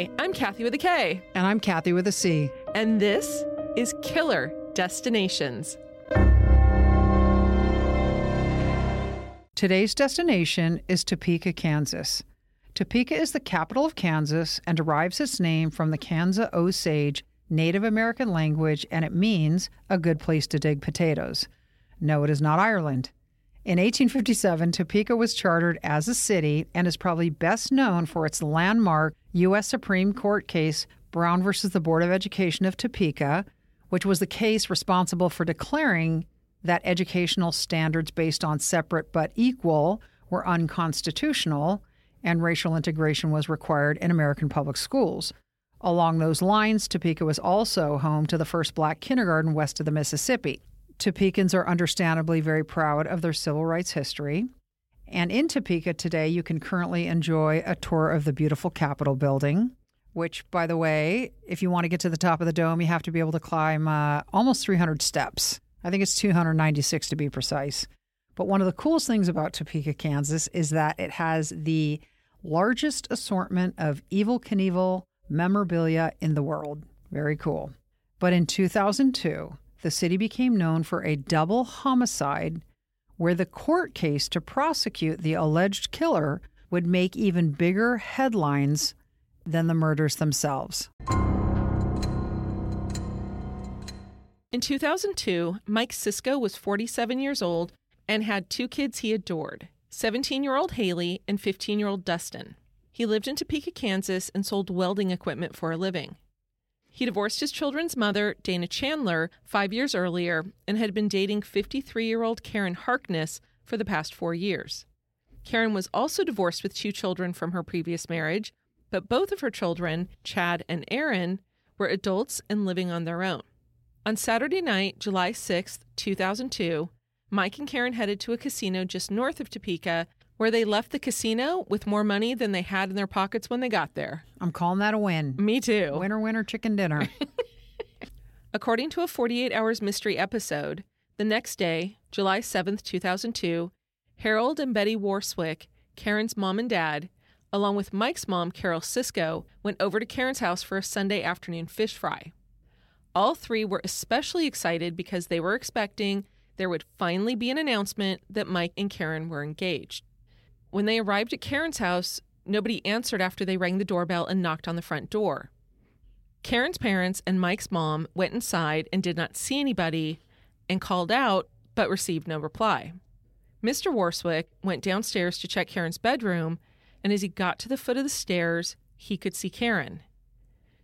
Hi, I'm Kathy with a K. And I'm Kathy with a C. And this is Killer Destinations. Today's destination is Topeka, Kansas. Topeka is the capital of Kansas and derives its name from the Kansa Osage Native American language, and it means a good place to dig potatoes. No, it is not Ireland. In 1857, Topeka was chartered as a city and is probably best known for its landmark U.S. Supreme Court case, Brown versus the Board of Education of Topeka, which was the case responsible for declaring that educational standards based on separate but equal were unconstitutional and racial integration was required in American public schools. Along those lines, Topeka was also home to the first black kindergarten west of the Mississippi. Topekans are understandably very proud of their civil rights history. And in Topeka today, you can currently enjoy a tour of the beautiful Capitol building, which, by the way, if you want to get to the top of the dome, you have to be able to climb uh, almost 300 steps. I think it's 296 to be precise. But one of the coolest things about Topeka, Kansas is that it has the largest assortment of Evel Knievel memorabilia in the world. Very cool. But in 2002, the city became known for a double homicide where the court case to prosecute the alleged killer would make even bigger headlines than the murders themselves. In 2002, Mike Sisco was 47 years old and had two kids he adored 17 year old Haley and 15 year old Dustin. He lived in Topeka, Kansas, and sold welding equipment for a living. He divorced his children's mother, Dana Chandler, five years earlier and had been dating 53 year old Karen Harkness for the past four years. Karen was also divorced with two children from her previous marriage, but both of her children, Chad and Aaron, were adults and living on their own. On Saturday night, July 6, 2002, Mike and Karen headed to a casino just north of Topeka where they left the casino with more money than they had in their pockets when they got there. I'm calling that a win. Me too. Winner, winner, chicken dinner. According to a 48 Hours Mystery episode, the next day, July 7th, 2002, Harold and Betty Warswick, Karen's mom and dad, along with Mike's mom, Carol Sisco, went over to Karen's house for a Sunday afternoon fish fry. All three were especially excited because they were expecting there would finally be an announcement that Mike and Karen were engaged. When they arrived at Karen's house, nobody answered after they rang the doorbell and knocked on the front door. Karen's parents and Mike's mom went inside and did not see anybody and called out but received no reply. Mr. Warswick went downstairs to check Karen's bedroom, and as he got to the foot of the stairs, he could see Karen.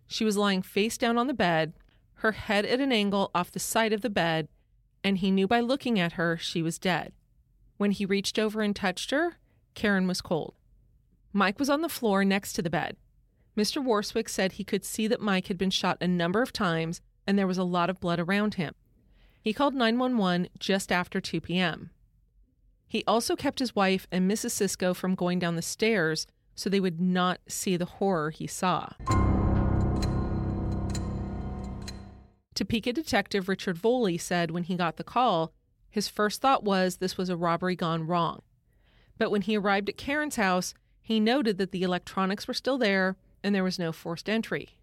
She was lying face down on the bed, her head at an angle off the side of the bed, and he knew by looking at her she was dead. When he reached over and touched her, Karen was cold. Mike was on the floor next to the bed. Mr. Warswick said he could see that Mike had been shot a number of times and there was a lot of blood around him. He called 911 just after 2 p.m. He also kept his wife and Mrs. Sisco from going down the stairs so they would not see the horror he saw. Topeka detective Richard Voley said when he got the call, his first thought was this was a robbery gone wrong. But when he arrived at Karen's house, he noted that the electronics were still there and there was no forced entry.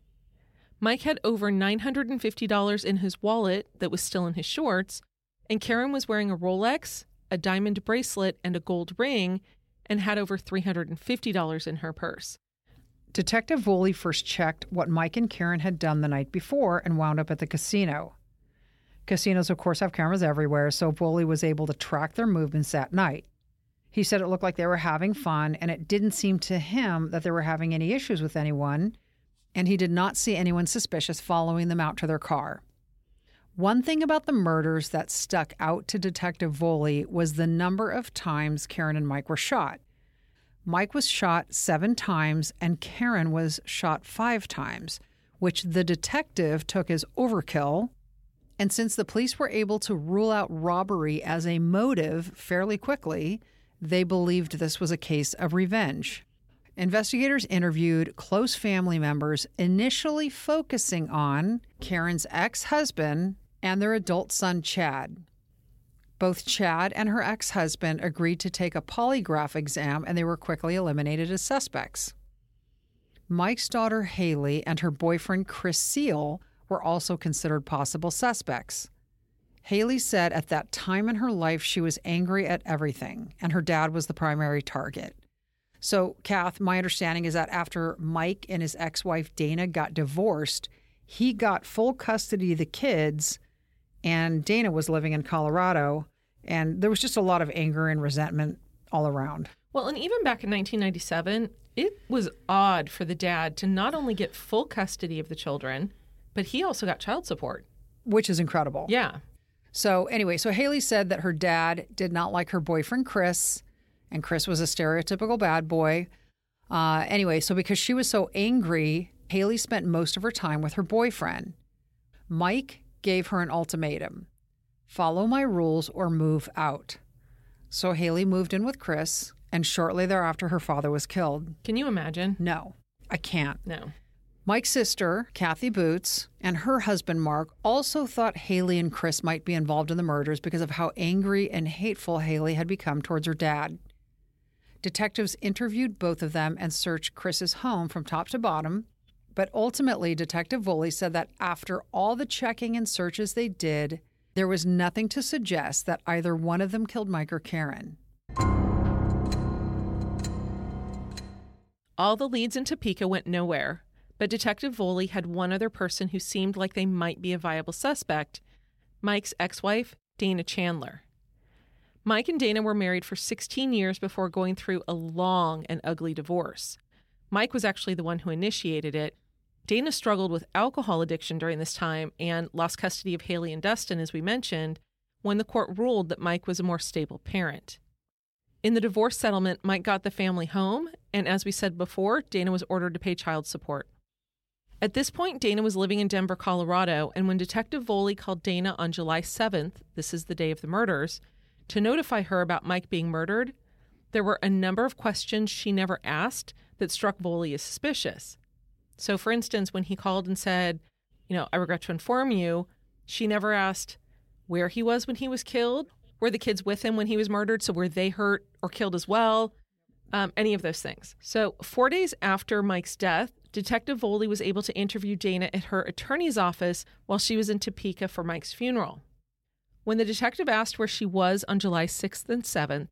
Mike had over $950 in his wallet that was still in his shorts, and Karen was wearing a Rolex, a diamond bracelet, and a gold ring, and had over $350 in her purse. Detective Voley first checked what Mike and Karen had done the night before and wound up at the casino. Casinos, of course, have cameras everywhere, so Voley was able to track their movements that night. He said it looked like they were having fun, and it didn't seem to him that they were having any issues with anyone, and he did not see anyone suspicious following them out to their car. One thing about the murders that stuck out to Detective Voley was the number of times Karen and Mike were shot. Mike was shot seven times and Karen was shot five times, which the detective took as overkill. And since the police were able to rule out robbery as a motive fairly quickly, they believed this was a case of revenge. Investigators interviewed close family members, initially focusing on Karen's ex husband and their adult son, Chad. Both Chad and her ex husband agreed to take a polygraph exam and they were quickly eliminated as suspects. Mike's daughter Haley and her boyfriend Chris Seal were also considered possible suspects. Haley said at that time in her life she was angry at everything, and her dad was the primary target. So, Kath, my understanding is that after Mike and his ex wife Dana got divorced, he got full custody of the kids, and Dana was living in Colorado. And there was just a lot of anger and resentment all around. Well, and even back in 1997, it was odd for the dad to not only get full custody of the children, but he also got child support. Which is incredible. Yeah. So, anyway, so Haley said that her dad did not like her boyfriend, Chris, and Chris was a stereotypical bad boy. Uh, anyway, so because she was so angry, Haley spent most of her time with her boyfriend. Mike gave her an ultimatum follow my rules or move out. So Haley moved in with Chris, and shortly thereafter, her father was killed. Can you imagine? No, I can't. No. Mike's sister, Kathy Boots, and her husband, Mark, also thought Haley and Chris might be involved in the murders because of how angry and hateful Haley had become towards her dad. Detectives interviewed both of them and searched Chris's home from top to bottom, but ultimately, Detective Voley said that after all the checking and searches they did, there was nothing to suggest that either one of them killed Mike or Karen. All the leads in Topeka went nowhere, but Detective Voley had one other person who seemed like they might be a viable suspect Mike's ex wife, Dana Chandler. Mike and Dana were married for 16 years before going through a long and ugly divorce. Mike was actually the one who initiated it, Dana struggled with alcohol addiction during this time and lost custody of Haley and Dustin, as we mentioned, when the court ruled that Mike was a more stable parent. In the divorce settlement, Mike got the family home, and as we said before, Dana was ordered to pay child support. At this point, Dana was living in Denver, Colorado, and when Detective Voley called Dana on July 7th, this is the day of the murders, to notify her about Mike being murdered, there were a number of questions she never asked that struck Voley as suspicious. So, for instance, when he called and said, You know, I regret to inform you, she never asked where he was when he was killed. Were the kids with him when he was murdered? So, were they hurt or killed as well? Um, any of those things. So, four days after Mike's death, Detective Voley was able to interview Dana at her attorney's office while she was in Topeka for Mike's funeral. When the detective asked where she was on July 6th and 7th,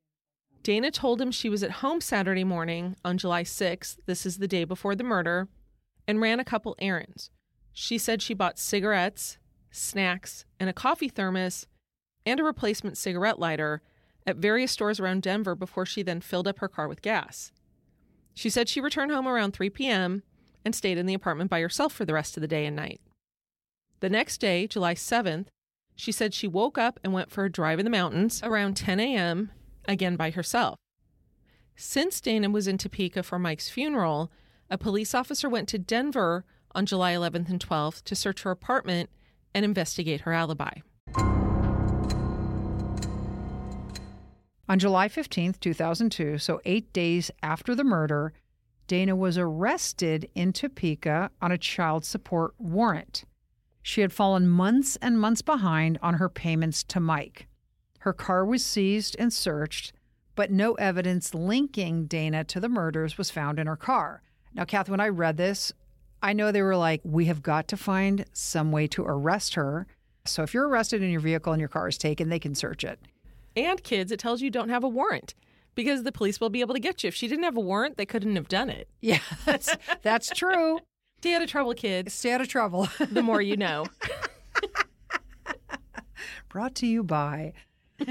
Dana told him she was at home Saturday morning on July 6th. This is the day before the murder and ran a couple errands. She said she bought cigarettes, snacks, and a coffee thermos and a replacement cigarette lighter at various stores around Denver before she then filled up her car with gas. She said she returned home around 3 p.m. and stayed in the apartment by herself for the rest of the day and night. The next day, July 7th, she said she woke up and went for a drive in the mountains around 10 a.m., again by herself. Since Dana was in Topeka for Mike's funeral, a police officer went to Denver on July 11th and 12th to search her apartment and investigate her alibi. On July 15th, 2002, so eight days after the murder, Dana was arrested in Topeka on a child support warrant. She had fallen months and months behind on her payments to Mike. Her car was seized and searched, but no evidence linking Dana to the murders was found in her car. Now, Kath, when I read this, I know they were like, we have got to find some way to arrest her. So if you're arrested in your vehicle and your car is taken, they can search it. And kids, it tells you don't have a warrant because the police will be able to get you. If she didn't have a warrant, they couldn't have done it. Yeah, that's, that's true. Stay out of trouble, kids. Stay out of trouble. the more you know. Brought to you by.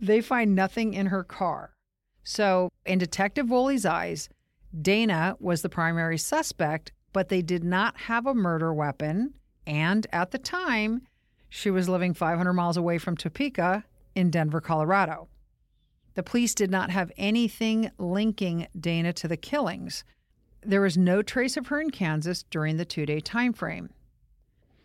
they find nothing in her car. So, in Detective Voley's eyes, Dana was the primary suspect, but they did not have a murder weapon. And at the time, she was living 500 miles away from Topeka in Denver, Colorado. The police did not have anything linking Dana to the killings. There was no trace of her in Kansas during the two day time frame.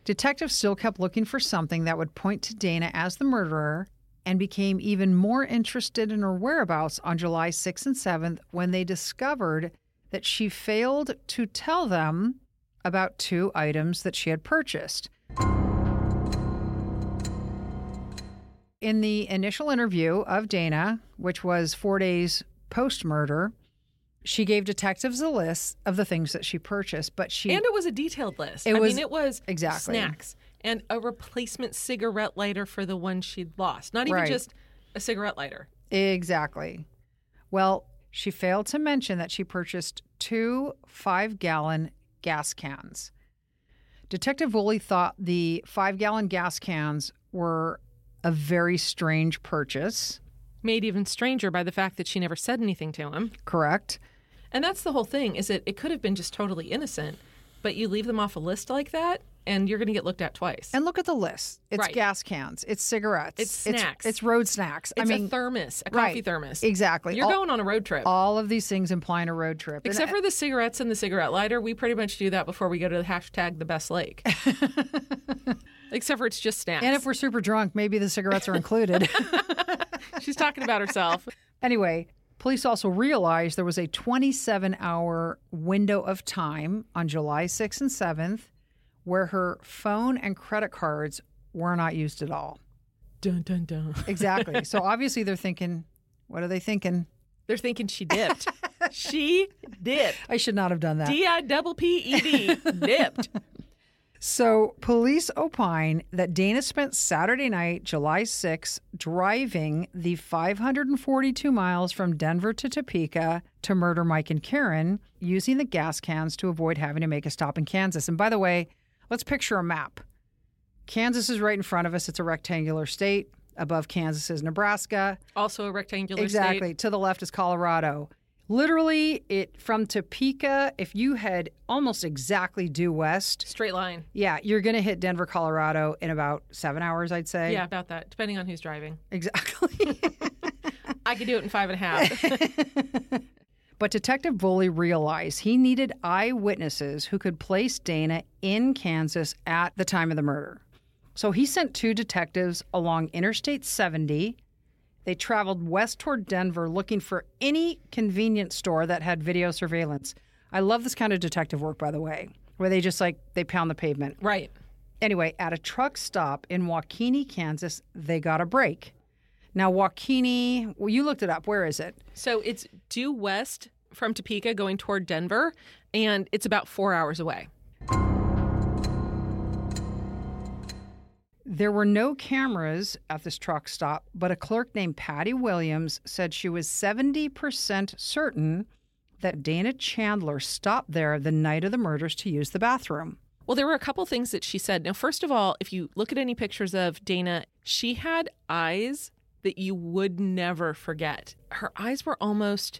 Detectives still kept looking for something that would point to Dana as the murderer and became even more interested in her whereabouts on July 6th and 7th when they discovered that she failed to tell them about two items that she had purchased. In the initial interview of Dana, which was four days post murder, she gave detectives a list of the things that she purchased, but she And it was a detailed list. It I was- mean, it was exactly. snacks and a replacement cigarette lighter for the one she'd lost. Not even Right. just a cigarette lighter. Exactly. Well, she failed to mention that she purchased two five gallon gas cans. Detective Woolley thought the five gallon gas cans were a very strange purchase, Made even stranger by the fact that she never said anything to him. correct? And that's the whole thing is that it could have been just totally innocent, but you leave them off a list like that and you're going to get looked at twice. And look at the list. It's Right. gas cans, it's cigarettes, It's snacks. it's, road snacks. it's I mean, a thermos, a right. coffee thermos. Exactly. You're all, going on a road trip. all of these things implying a road trip. And Except for the cigarettes and the cigarette lighter, we pretty much do that before we go to the hashtag the best lake. Except for it's just snacks. and if we're super drunk, maybe the cigarettes are included. She's talking about herself. Anyway, police also realized there was a 27 hour window of time on July 6th and 7th where her phone and credit cards were not used at all. Dun dun dun. Exactly. so obviously they're thinking, what are they thinking? They're thinking she dipped. she dipped. I should not have done that. D I double P E D dipped. So, police opine that Dana spent Saturday night, July 6, driving the 542 miles from Denver to Topeka to murder Mike and Karen, using the gas cans to avoid having to make a stop in Kansas. And by the way, let's picture a map. Kansas is right in front of us, it's a rectangular state. Above Kansas is Nebraska. Also a rectangular Exactly. state. To the left is Colorado. Literally, it from Topeka, if you head almost exactly due west, Straight line. yeah, you're going to hit Denver, Colorado in about seven hours, I'd say. Yeah, about that, depending on who's driving. Exactly. I could do it in five and a half. but Detective Woolley realized he needed eyewitnesses who could place Dana in Kansas at the time of the murder. So he sent two detectives along Interstate 70. They traveled west toward Denver looking for any convenience store that had video surveillance. I love this kind of detective work, by the way, where they just like they pound the pavement. right. Anyway, at a truck stop in WaKeeney, Kansas, they got a break. Now, WaKeeney, well, you looked it up. Where is it? So it's due west from Topeka going toward Denver, and it's about four hours away. There were no cameras at this truck stop, but a clerk named Patty Williams said she was 70% certain that Dana Chandler stopped there the night of the murders to use the bathroom. Well, there were a couple things that she said. Now, first of all, if you look at any pictures of Dana, she had eyes that you would never forget. Her eyes were almost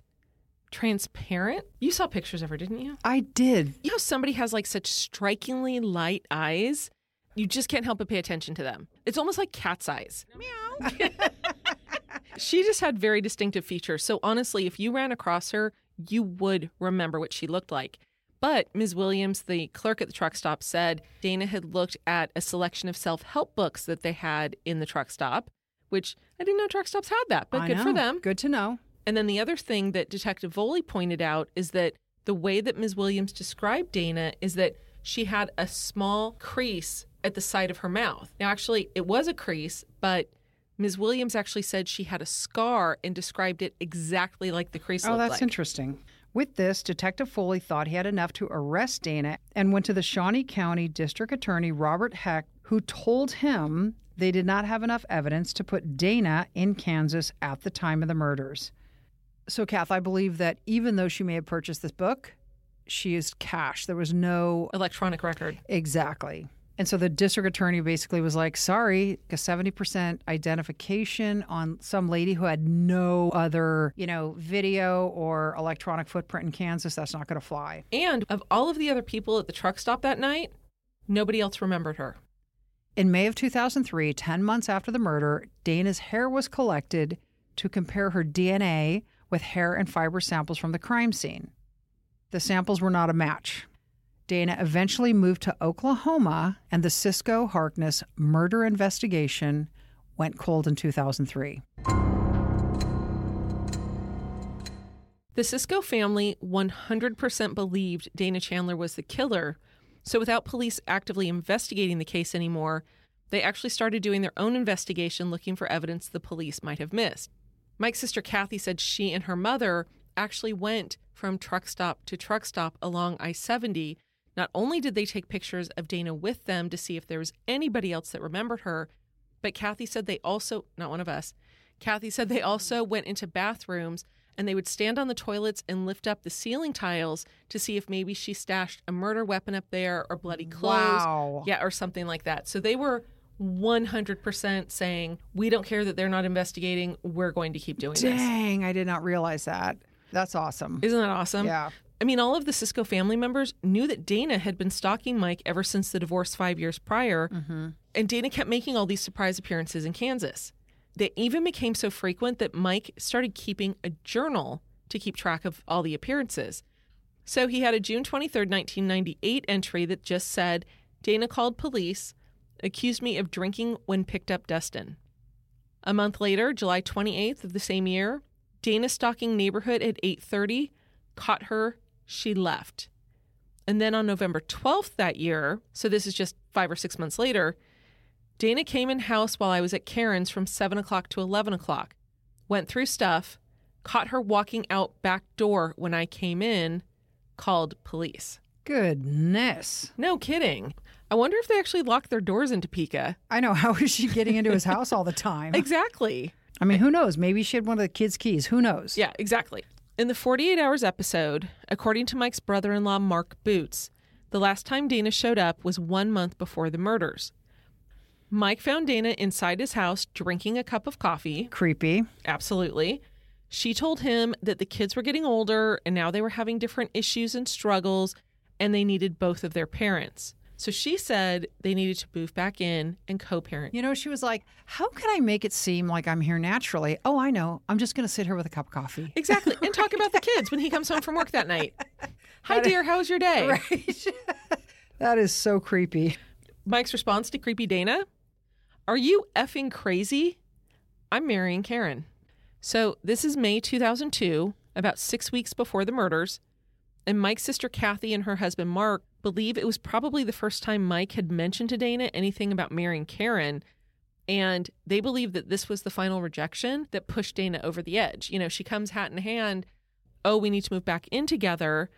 transparent. You saw pictures of her, didn't you? I did. You know, somebody has like such strikingly light eyes. You just can't help but pay attention to them. It's almost like cat's eyes. Meow. she just had very distinctive features. So honestly, if you ran across her, you would remember what she looked like. But Ms. Williams, the clerk at the truck stop, said Dana had looked at a selection of self help books that they had in the truck stop, which I didn't know truck stops had that, but I good for them. Good to know. And then the other thing that Detective Voley pointed out is that the way that Ms. Williams described Dana is that she had a small crease at the side of her mouth. Now, actually, it was a crease, but Ms. Williams actually said she had a scar and described it exactly like the crease Oh, that's like. interesting. With this, Detective Voley thought he had enough to arrest Dana and went to the Shawnee County District Attorney Robert Hecht, who told him they did not have enough evidence to put Dana in Kansas at the time of the murders. So, Kath, I believe that even though she may have purchased this book, she used cash. There was no Electronic record. exactly. And so the district attorney basically was like, sorry, a 70% identification on some lady who had no other, you know, video or electronic footprint in Kansas, that's not going to fly. And of all of the other people at the truck stop that night, nobody else remembered her. In May of 2003, 10 months after the murder, Dana's hair was collected to compare her DNA with hair and fiber samples from the crime scene. The samples were not a match. Dana eventually moved to Oklahoma, and the Sisco Harkness murder investigation went cold in 2003. The Sisco family 100% believed Dana Chandler was the killer. So, without police actively investigating the case anymore, they actually started doing their own investigation looking for evidence the police might have missed. Mike's sister Kathy said she and her mother actually went from truck stop to truck stop along I 70. Not only did they take pictures of Dana with them to see if there was anybody else that remembered her, but Kathy said they also, not one of us, Kathy said they also went into bathrooms and they would stand on the toilets and lift up the ceiling tiles to see if maybe she stashed a murder weapon up there or bloody clothes. Wow. Yeah, or something like that. So they were 100% saying, we don't care that they're not investigating. We're going to keep doing this. Dang, I did not realize that. That's awesome. Isn't that awesome? Yeah. I mean, all of the Sisco family members knew that Dana had been stalking Mike ever since the divorce five years prior. Mm-hmm. And Dana kept making all these surprise appearances in Kansas. They even became so frequent that Mike started keeping a journal to keep track of all the appearances. So he had a June 23rd, 1998 entry that just said Dana called police, accused me of drinking when picked up Dustin. A month later, July 28th of the same year, Dana stalking neighborhood at 8:30, caught her, she left. And then on November 12th that year, so this is just five or six months later, Dana came in house while I was at Karen's from 7 o'clock to 11 o'clock, went through stuff, caught her walking out back door when I came in, called police. Goodness. No kidding. I wonder if they actually locked their doors in Topeka. I know. How is she getting into his house all the time? Exactly. I mean, who knows? Maybe she had one of the kids' keys. Who knows? Yeah, exactly. In the 48 Hours episode, according to Mike's brother in law, Mark Boots, the last time Dana showed up was one month before the murders. Mike found Dana inside his house drinking a cup of coffee. Creepy. Absolutely. She told him that the kids were getting older and now they were having different issues and struggles and they needed both of their parents. So she said they needed to move back in and co parent. You know, she was like, How can I make it seem like I'm here naturally? Oh, I know. I'm just going to sit here with a cup of coffee. Exactly. And talk about the kids when he comes home from work that night. Hi, dear. How was your day? Right. that is so creepy. Mike's response to Creepy Dana Are you effing crazy? I'm marrying Karen. So this is May 2002, about six weeks before the murders. And Mike's sister Kathy and her husband Mark believe it was probably the first time Mike had mentioned to Dana anything about marrying Karen. And they believe that this was the final rejection that pushed Dana over the edge. You know, she comes hat in hand, oh, we need to move back in together.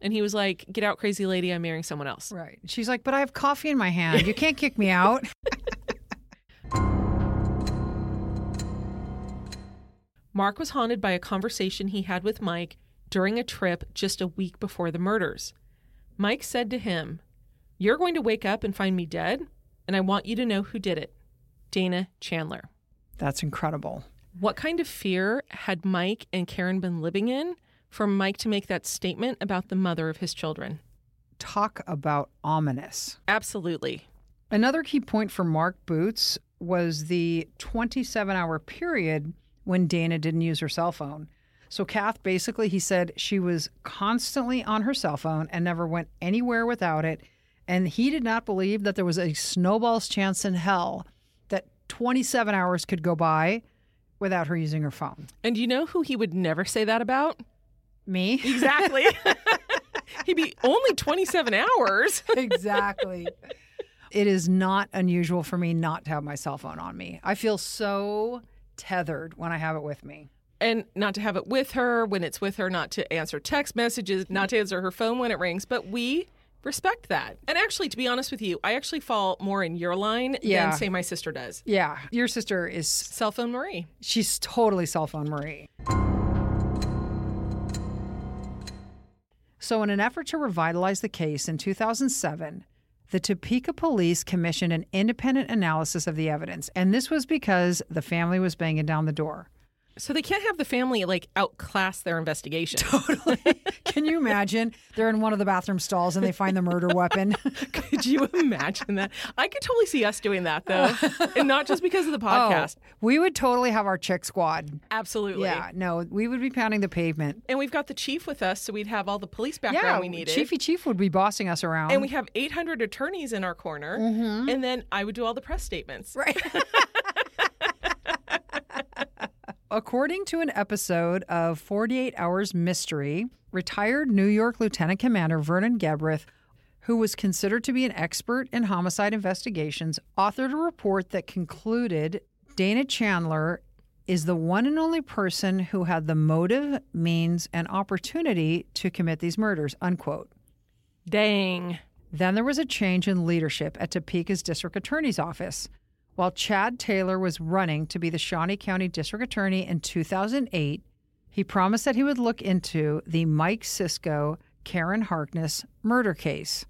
And he was like, get out, crazy lady, I'm marrying someone else. Right. She's like, But I have coffee in my hand. You can't kick me out. Mark was haunted by a conversation he had with Mike during a trip just a week before the murders. Mike said to him, You're going to wake up and find me dead, and I want you to know who did it Dana Chandler. That's incredible. What kind of fear had Mike and Karen been living in for Mike to make that statement about the mother of his children? Talk about ominous. Absolutely. Another key point for Mark Boots was the 27 hour period when Dana didn't use her cell phone. So, Kath basically, he said she was constantly on her cell phone and never went anywhere without it. And he did not believe that there was a snowball's chance in hell that 27 hours could go by without her using her phone. And you know who he would never say that about? Me? Exactly. He'd be only 27 hours. exactly. It is not unusual for me not to have my cell phone on me. I feel so tethered when I have it with me. And not to have it with her when it's with her, not to answer text messages, not to answer her phone when it rings. But we respect that. And actually, to be honest with you, I actually fall more in your line Yeah. than say my sister does. Yeah, your sister is Cell phone Marie. she's totally cell phone Marie. So, in an effort to revitalize the case in 2007, the Topeka police commissioned an independent analysis of the evidence. And this was because the family was banging down the door. So they can't have the family like outclass their investigation. Totally. Can you imagine? They're in one of the bathroom stalls and they find the murder weapon. Could you imagine that? I could totally see us doing that though, and not just because of the oh, podcast. Oh, we would totally have our chick squad. Absolutely. Yeah, no, we would be pounding the pavement. And we've got the chief with us, so we'd have all the police background Yeah, we needed. Chiefy Chief would be bossing us around. and we have 800 attorneys in our corner, mm-hmm. and then I would do all the press statements. Right. According to an episode of 48 Hours Mystery, retired New York Lieutenant Commander Vernon Geberth, who was considered to be an expert in homicide investigations, authored a report that concluded Dana Chandler is the one and only person who had the motive, means, and opportunity to commit these murders, unquote. Dang. Then there was a change in leadership at Topeka's district attorney's office. While Chad Taylor was running to be the Shawnee County district attorney in 2008, he promised that he would look into the Mike Sisco Karen Harkness murder case.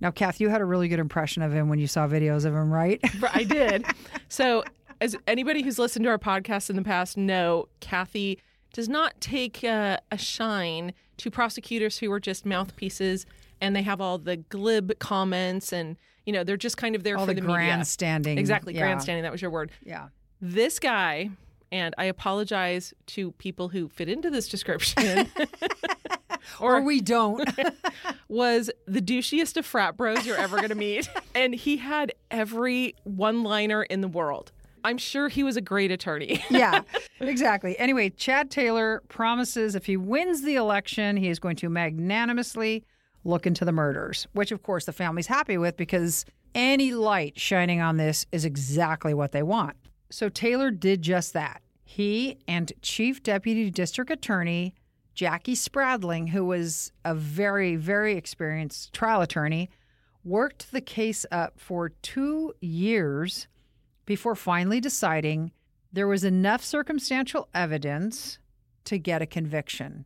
Now, Kath, you had a really good impression of him when you saw videos of him, right? I did. so, as anybody who's listened to our podcast in the past know, Kathy does not take uh, a shine to prosecutors who are just mouthpieces and they have all the glib comments and you know they're just kind of there All for the the, media. grandstanding. Exactly, Yeah. grandstanding. That was your word. Yeah. This guy, and I apologize to people who fit into this description, Or we don't. was the douchiest of frat bros you're ever going to meet. and he had every one liner in the world. I'm sure he was a great attorney. yeah, exactly. Anyway, Chad Taylor promises if he wins the election, he is going to magnanimously look into the murders, which of course the family's happy with because any light shining on this is exactly what they want. So Taylor did just that. He and Chief Deputy District Attorney Jackie Spradling, who was a very, very experienced trial attorney, worked the case up for two years before finally deciding there was enough circumstantial evidence to get a conviction.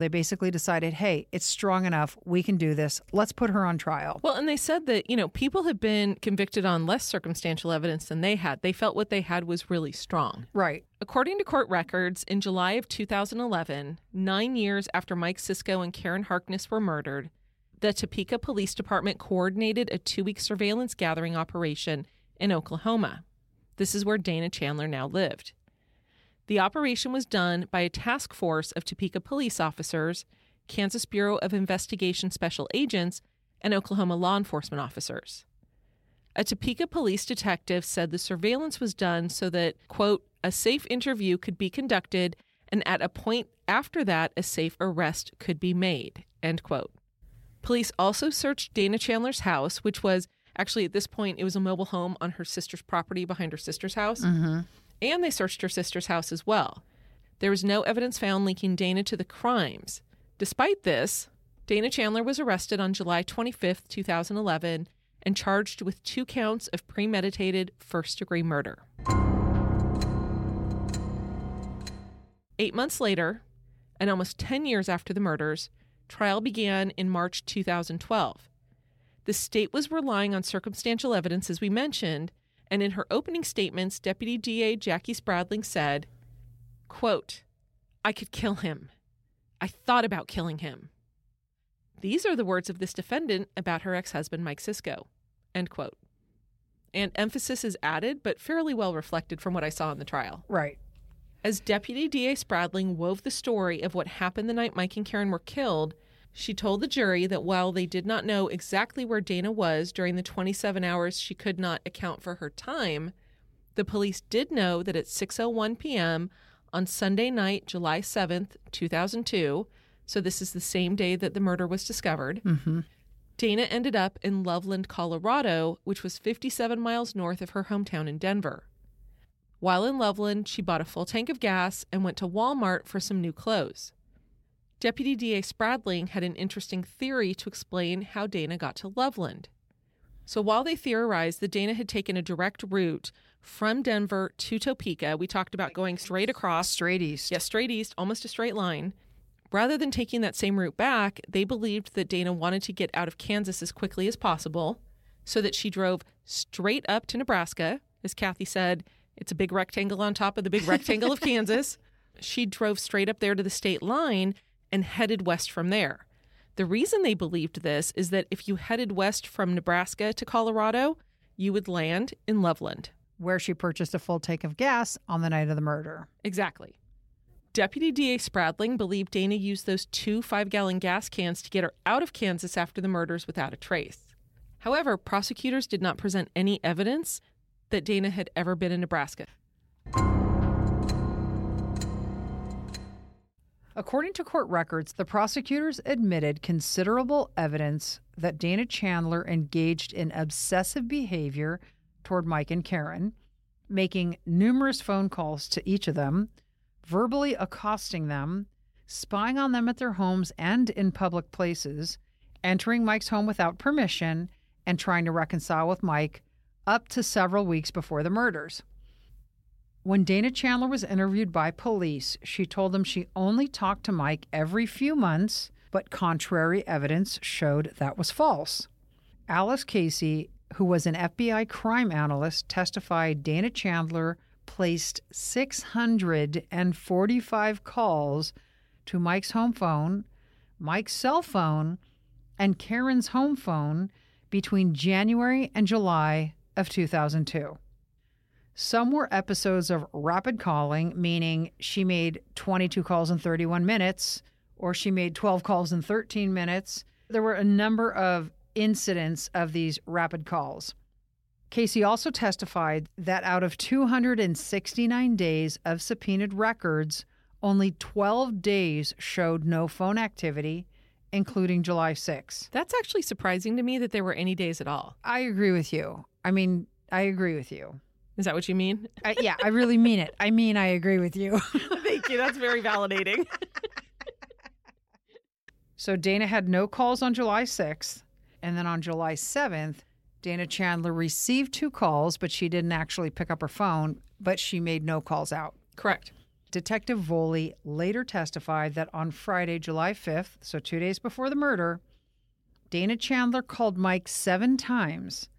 They basically decided, hey, it's strong enough. We can do this. Let's put her on trial. Well, and they said that, you know, people had been convicted on less circumstantial evidence than they had. They felt what they had was really strong. Right. According to court records, in July of 2011, nine years after Mike Sisco and Karen Harkness were murdered, the Topeka Police Department coordinated a two week surveillance gathering operation in Oklahoma. This is where Dana Chandler now lived. The operation was done by a task force of Topeka police officers, Kansas Bureau of Investigation special agents, and Oklahoma law enforcement officers. A Topeka police detective said the surveillance was done so that, quote, a safe interview could be conducted and at a point after that, a safe arrest could be made, end quote. Police also searched Dana Chandler's house, which was actually at this point, it was a mobile home on her sister's property behind her sister's house. Mm-hmm. And they searched her sister's house as well. There was no evidence found linking Dana to the crimes. Despite this, Dana Chandler was arrested on July 25, 2011, and charged with two counts of premeditated first degree murder. Eight months later, and almost 10 years after the murders, trial began in March 2012. The state was relying on circumstantial evidence, as we mentioned, and in her opening statements, Deputy DA Jackie Spradling said, quote, I could kill him. I thought about killing him. These are the words of this defendant about her ex husband, Mike Sisco. End quote. And emphasis is added, but fairly well reflected from what I saw in the trial. Right. As Deputy DA Spradling wove the story of what happened the night Mike and Karen were killed, she told the jury that while they did not know exactly where Dana was during the 27 hours she could not account for her time, the police did know that at 6:01 p.m. on Sunday night, July 7th, 2002, so this is the same day that the murder was discovered, mm-hmm. Dana ended up in Loveland, Colorado, which was 57 miles north of her hometown in Denver. While in Loveland, she bought a full tank of gas and went to Walmart for some new clothes. Deputy DA Spradling had an interesting theory to explain how Dana got to Loveland. So while they theorized that Dana had taken a direct route from Denver to Topeka, we talked about going straight across, Straight east. yeah, straight east, almost a straight line. Rather than taking that same route back, they believed that Dana wanted to get out of Kansas as quickly as possible, so that she drove straight up to Nebraska. As Kathy said, it's a big rectangle on top of the big rectangle of Kansas. She drove straight up there to the state line and headed west from there. The reason they believed this is that if you headed west from Nebraska to Colorado, you would land in Loveland. Where she purchased a full tank of gas on the night of the murder. Exactly. Deputy DA Spradling believed Dana used those two five gallon gas cans to get her out of Kansas after the murders without a trace. However, prosecutors did not present any evidence that Dana had ever been in Nebraska. According to court records, the prosecutors admitted considerable evidence that Dana Chandler engaged in obsessive behavior toward Mike and Karen, making numerous phone calls to each of them, verbally accosting them, spying on them at their homes and in public places, entering Mike's home without permission, and trying to reconcile with Mike up to several weeks before the murders. When Dana Chandler was interviewed by police, she told them she only talked to Mike every few months, but contrary evidence showed that was false. Alice Casey, who was an FBI crime analyst, testified Dana Chandler placed 645 calls to Mike's home phone, Mike's cell phone, and Karen's home phone between January and July of 2002. Some were episodes of rapid calling, meaning she made 22 calls in 31 minutes, or she made 12 calls in 13 minutes. There were a number of incidents of these rapid calls. Casey also testified that out of 269 days of subpoenaed records, only 12 days showed no phone activity, including July 6. That's actually surprising to me that there were any days at all. I agree with you. I mean, I agree with you. Is that what you mean? I, yeah, I really mean it. I mean, I agree with you. Thank you. That's very validating. so Dana had no calls on July 6th. And then on July 7th, Dana Chandler received two calls, but she didn't actually pick up her phone, but she made no calls out. Correct. Detective Voley later testified that on Friday, July 5th, so two days before the murder, Dana Chandler called Mike seven times,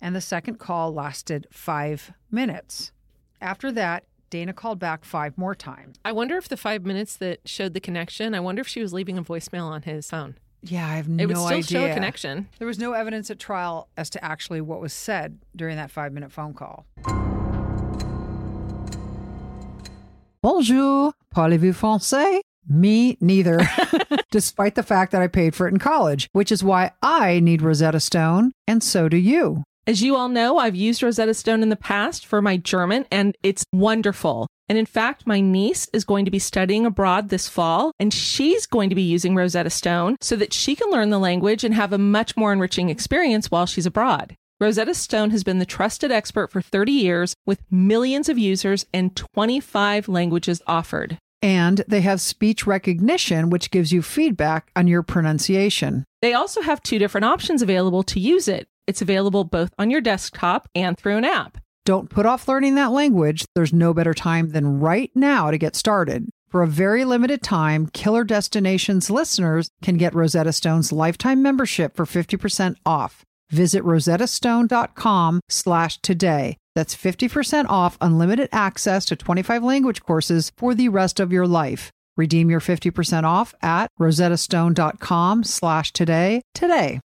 and the second call lasted five minutes. After that, Dana called back five more times. I wonder if the five minutes that showed the connection, I wonder if she was leaving a voicemail on his phone. Yeah, I have no idea. It no would still idea. show a connection. There was no evidence at trial as to actually what was said during that five minute phone call. Bonjour. Parlez-vous français? Me neither, despite the fact that I paid for it in college, which is why I need Rosetta Stone, and so do you. As you all know, I've used Rosetta Stone in the past for my German, and it's wonderful. And in fact, my niece is going to be studying abroad this fall, and she's going to be using Rosetta Stone so that she can learn the language and have a much more enriching experience while she's abroad. Rosetta Stone has been the trusted expert for 30 years with millions of users and 25 languages offered. And they have speech recognition, which gives you feedback on your pronunciation. They also have two different options available to use it. It's available both on your desktop and through an app. Don't put off learning that language. There's no better time than right now to get started. For a very limited time, Killer Destinations listeners can get Rosetta Stone's lifetime membership for 50% off. Visit rosettastone.com slash today. That's 50% off unlimited access to 25 language courses for the rest of your life. Redeem your 50% off at rosettastone.com slash today today.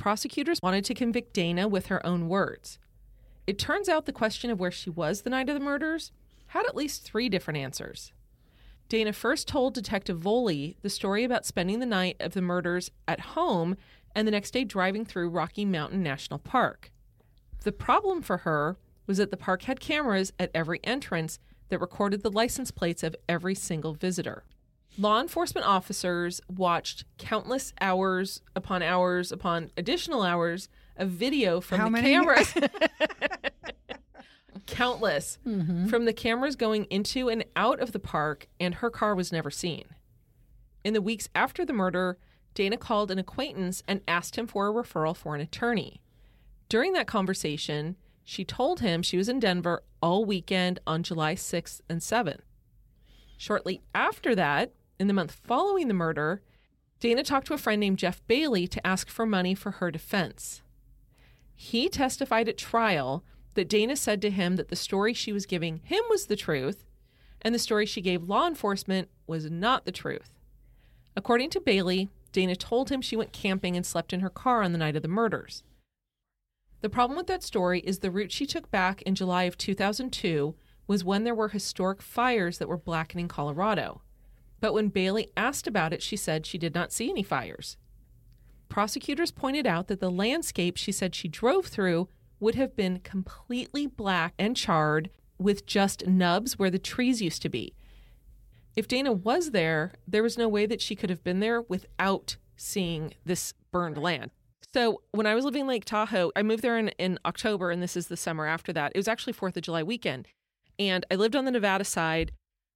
Prosecutors wanted to convict Dana with her own words. It turns out the question of where she was the night of the murders had at least three different answers. Dana first told Detective Voley the story about spending the night of the murders at home and the next day driving through Rocky Mountain National Park. The problem for her was that the park had cameras at every entrance that recorded the license plates of every single visitor. Law enforcement officers watched countless hours upon hours upon additional hours of video from How the many? cameras. countless mm-hmm. from the cameras going into and out of the park, and her car was never seen. In the weeks after the murder, Dana called an acquaintance and asked him for a referral for an attorney. During that conversation, she told him she was in Denver all weekend on July 6th and 7th. Shortly after that, in the month following the murder, Dana talked to a friend named Jeff Bailey to ask for money for her defense. He testified at trial that Dana said to him that the story she was giving him was the truth, and the story she gave law enforcement was not the truth. According to Bailey, Dana told him she went camping and slept in her car on the night of the murders. The problem with that story is the route she took back in July of 2002 was when there were historic fires that were blackening Colorado. But when Bailey asked about it, she said she did not see any fires. Prosecutors pointed out that the landscape she said she drove through would have been completely black and charred with just nubs where the trees used to be. If Dana was there, there was no way that she could have been there without seeing this burned land. So when I was living in Lake Tahoe, I moved there in, in October, and this is the summer after that. It was actually Fourth of July weekend. And I lived on the Nevada side,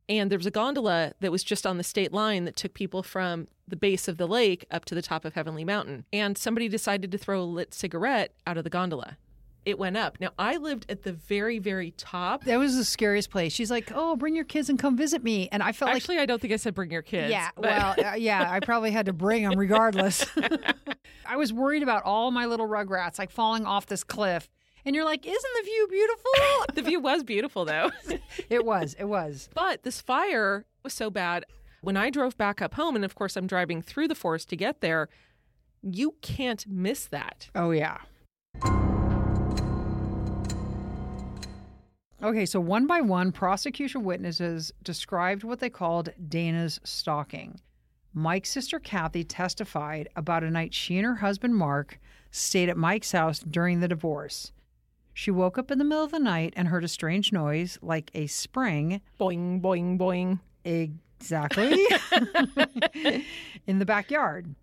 and there was a gondola that was just on the state line that took people from the base of the lake up to the top of Heavenly Mountain. And somebody decided to throw a lit cigarette out of the gondola it went up. Now I lived at the very, very top. That was the scariest place. She's like, "Oh, bring your kids and come visit me," and I felt like actually, like, I don't think I said bring your kids. Yeah, but... well, uh, yeah, I probably had to bring them regardless. I was worried about all my little rugrats like falling off this cliff. And you're like, isn't the view beautiful? the view was beautiful, though. it was. It was. But this fire was so bad. When I drove back up home, and of course I'm driving through the forest to get there, you can't miss that. Oh, yeah. Okay, so one by one, prosecution witnesses described what they called Dana's stalking. Mike's sister Kathy testified about a night she and her husband Mark stayed at Mike's house during the divorce. She woke up in the middle of the night and heard a strange noise like a spring. Boing, boing, boing. Exactly. in the backyard.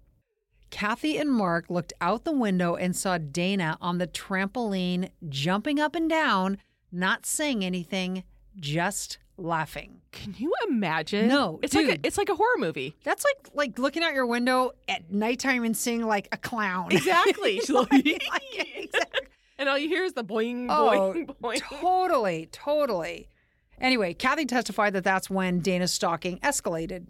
Kathy and Mark looked out the window and saw Dana on the trampoline jumping up and down not saying anything, just laughing. Can you imagine? No, it's dude. like a, it's like a horror movie. That's like like looking out your window at nighttime and seeing like a clown. Exactly. like, like, exactly. And all you hear is the boing, oh, boing, boing. Totally, totally. Anyway, Kathy testified that that's when Dana's stalking escalated.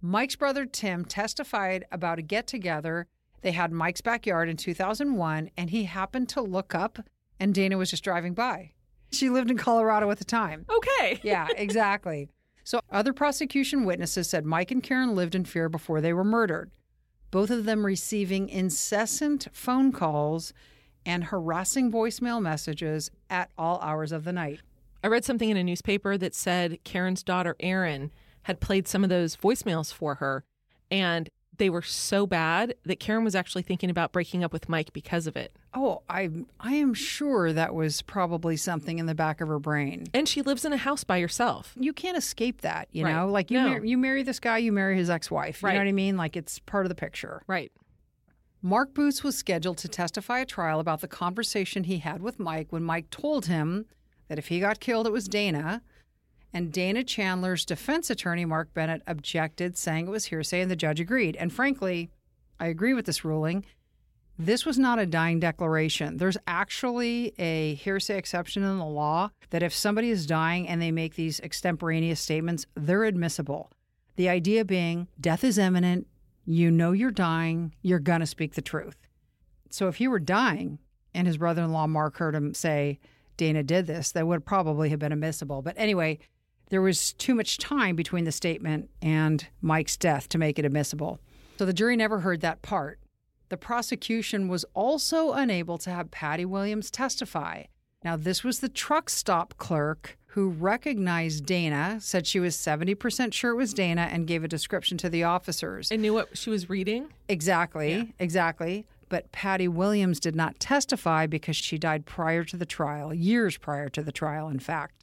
Mike's brother Tim testified about a get together they had Mike's backyard in 2001, and he happened to look up, and Dana was just driving by. She lived in Colorado at the time. Okay. yeah, exactly. So, other prosecution witnesses said Mike and Karen lived in fear before they were murdered, both of them receiving incessant phone calls and harassing voicemail messages at all hours of the night. I read something in a newspaper that said Karen's daughter, Erin, had played some of those voicemails for her. And they were so bad that Karen was actually thinking about breaking up with Mike because of it. Oh, I I am sure that was probably something in the back of her brain. And she lives in a house by herself. You can't escape that, you right. know? Like you no. mar- you marry this guy, you marry his ex-wife. Right. You know what I mean? Like it's part of the picture. Right. Mark Boots was scheduled to testify at trial about the conversation he had with Mike when Mike told him that if he got killed it was Dana and Dana Chandler's defense attorney, Mark Bennett, objected, saying it was hearsay, and the judge agreed. And frankly, I agree with this ruling. This was not a dying declaration. There's actually a hearsay exception in the law that if somebody is dying and they make these extemporaneous statements, they're admissible. The idea being death is imminent, you know you're dying, you're going to speak the truth. So if he were dying and his brother in law Mark heard him say, Dana did this, that would probably have been admissible. But anyway, there was too much time between the statement and Mike's death to make it admissible. So the jury never heard that part. The prosecution was also unable to have Patty Williams testify. Now, this was the truck stop clerk who recognized Dana, said she was 70% sure it was Dana, and gave a description to the officers. And knew what she was reading? Exactly, Yeah. exactly. But Patty Williams did not testify because she died prior to the trial, years prior to the trial, in fact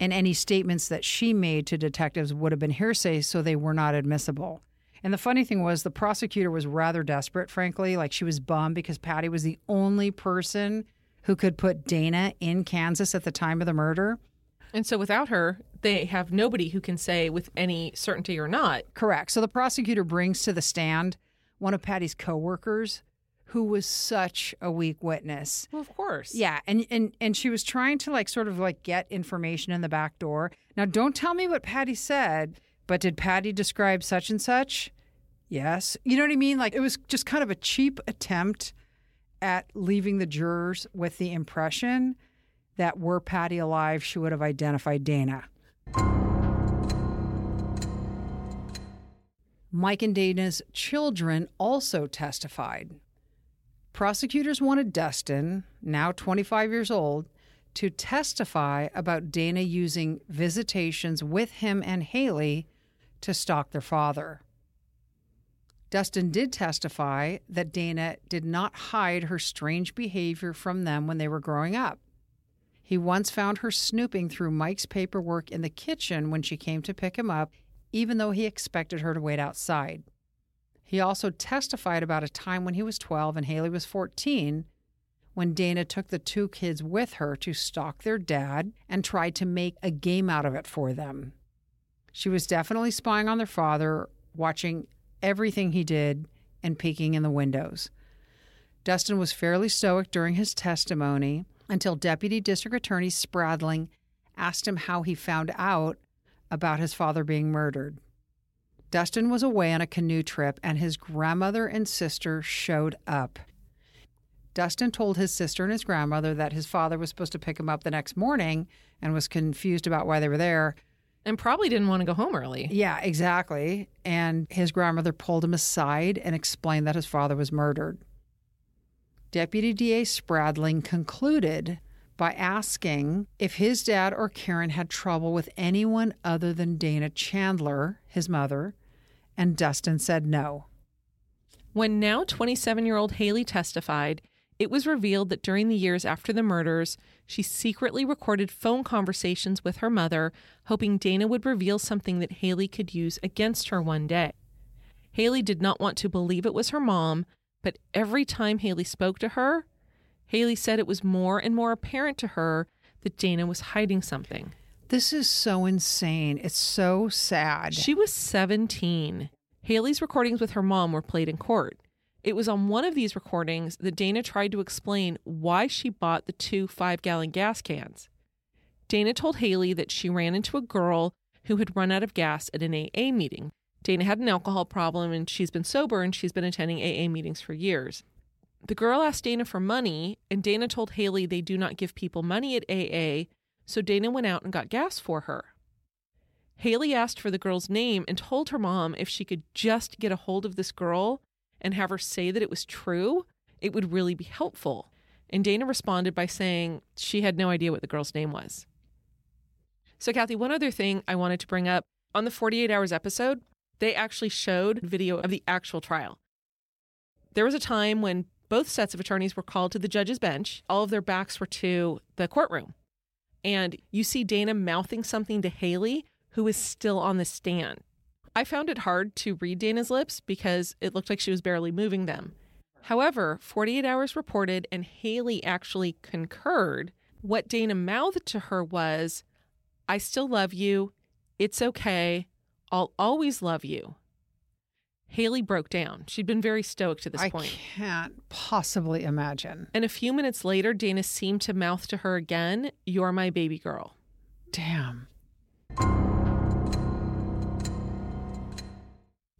and any statements that she made to detectives would have been hearsay, so they were not admissible. And the funny thing was, the prosecutor was rather desperate, frankly. Like she was bummed because Patty was the only person who could put Dana in Kansas at the time of the murder. And so without her, they have nobody who can say with any certainty or not. Correct. So the prosecutor brings to the stand one of Patty's coworkers who was such a weak witness. Well, of course. Yeah, and and and she was trying to like sort of like get information in the back door. Now, don't tell me what Patty said, but did Patty describe such and such? Yes. You know what I mean? Like it was just kind of a cheap attempt at leaving the jurors with the impression that were Patty alive, she would have identified Dana. Mike and Dana's children also testified. Prosecutors wanted Dustin, now 25 years old, to testify about Dana using visitations with him and Haley to stalk their father. Dustin did testify that Dana did not hide her strange behavior from them when they were growing up. He once found her snooping through Mike's paperwork in the kitchen when she came to pick him up even though he expected her to wait outside. He also testified about a time when he was 12 and Haley was 14 when Dana took the two kids with her to stalk their dad and tried to make a game out of it for them. She was definitely spying on their father, watching everything he did and peeking in the windows. Dustin was fairly stoic during his testimony until Deputy District Attorney Spradling asked him how he found out about his father being murdered. Dustin was away on a canoe trip and his grandmother and sister showed up. Dustin told his sister and his grandmother that his father was supposed to pick him up the next morning and was confused about why they were there. And probably didn't want to go home early. Yeah, exactly. And his grandmother pulled him aside and explained that his father was murdered. Deputy DA Spradling concluded by asking if his dad or Karen had trouble with anyone other than Dana Chandler, his mother, and Dustin said no. When now 27 year old Haley testified, it was revealed that during the years after the murders, she secretly recorded phone conversations with her mother, hoping Dana would reveal something that Haley could use against her one day. Haley did not want to believe it was her mom, but every time Haley spoke to her, Haley said it was more and more apparent to her that Dana was hiding something. This is so insane. It's so sad. She was 17. Haley's recordings with her mom were played in court. It was on one of these recordings that Dana tried to explain why she bought the two five gallon gas cans. Dana told Haley that she ran into a girl who had run out of gas at an AA meeting. Dana had an alcohol problem and she's been sober and she's been attending AA meetings for years. The girl asked Dana for money, and Dana told Haley they do not give people money at AA, so Dana went out and got gas for her. Haley asked for the girl's name and told her mom if she could just get a hold of this girl and have her say that it was true, it would really be helpful. And Dana responded by saying she had no idea what the girl's name was. So, Kathy, one other thing I wanted to bring up on the 48 Hours episode, they actually showed video of the actual trial. There was a time when both sets of attorneys were called to the judge's bench. All of their backs were to the courtroom. And you see Dana mouthing something to Haley, who is still on the stand. I found it hard to read Dana's lips because it looked like she was barely moving them. However, 48 Hours reported, and Haley actually concurred. What Dana mouthed to her was, I still love you. It's okay. I'll always love you. Haley broke down. She'd been very stoic to this I point. I can't possibly imagine. And a few minutes later, Dana seemed to mouth to her again, You're my baby girl. Damn.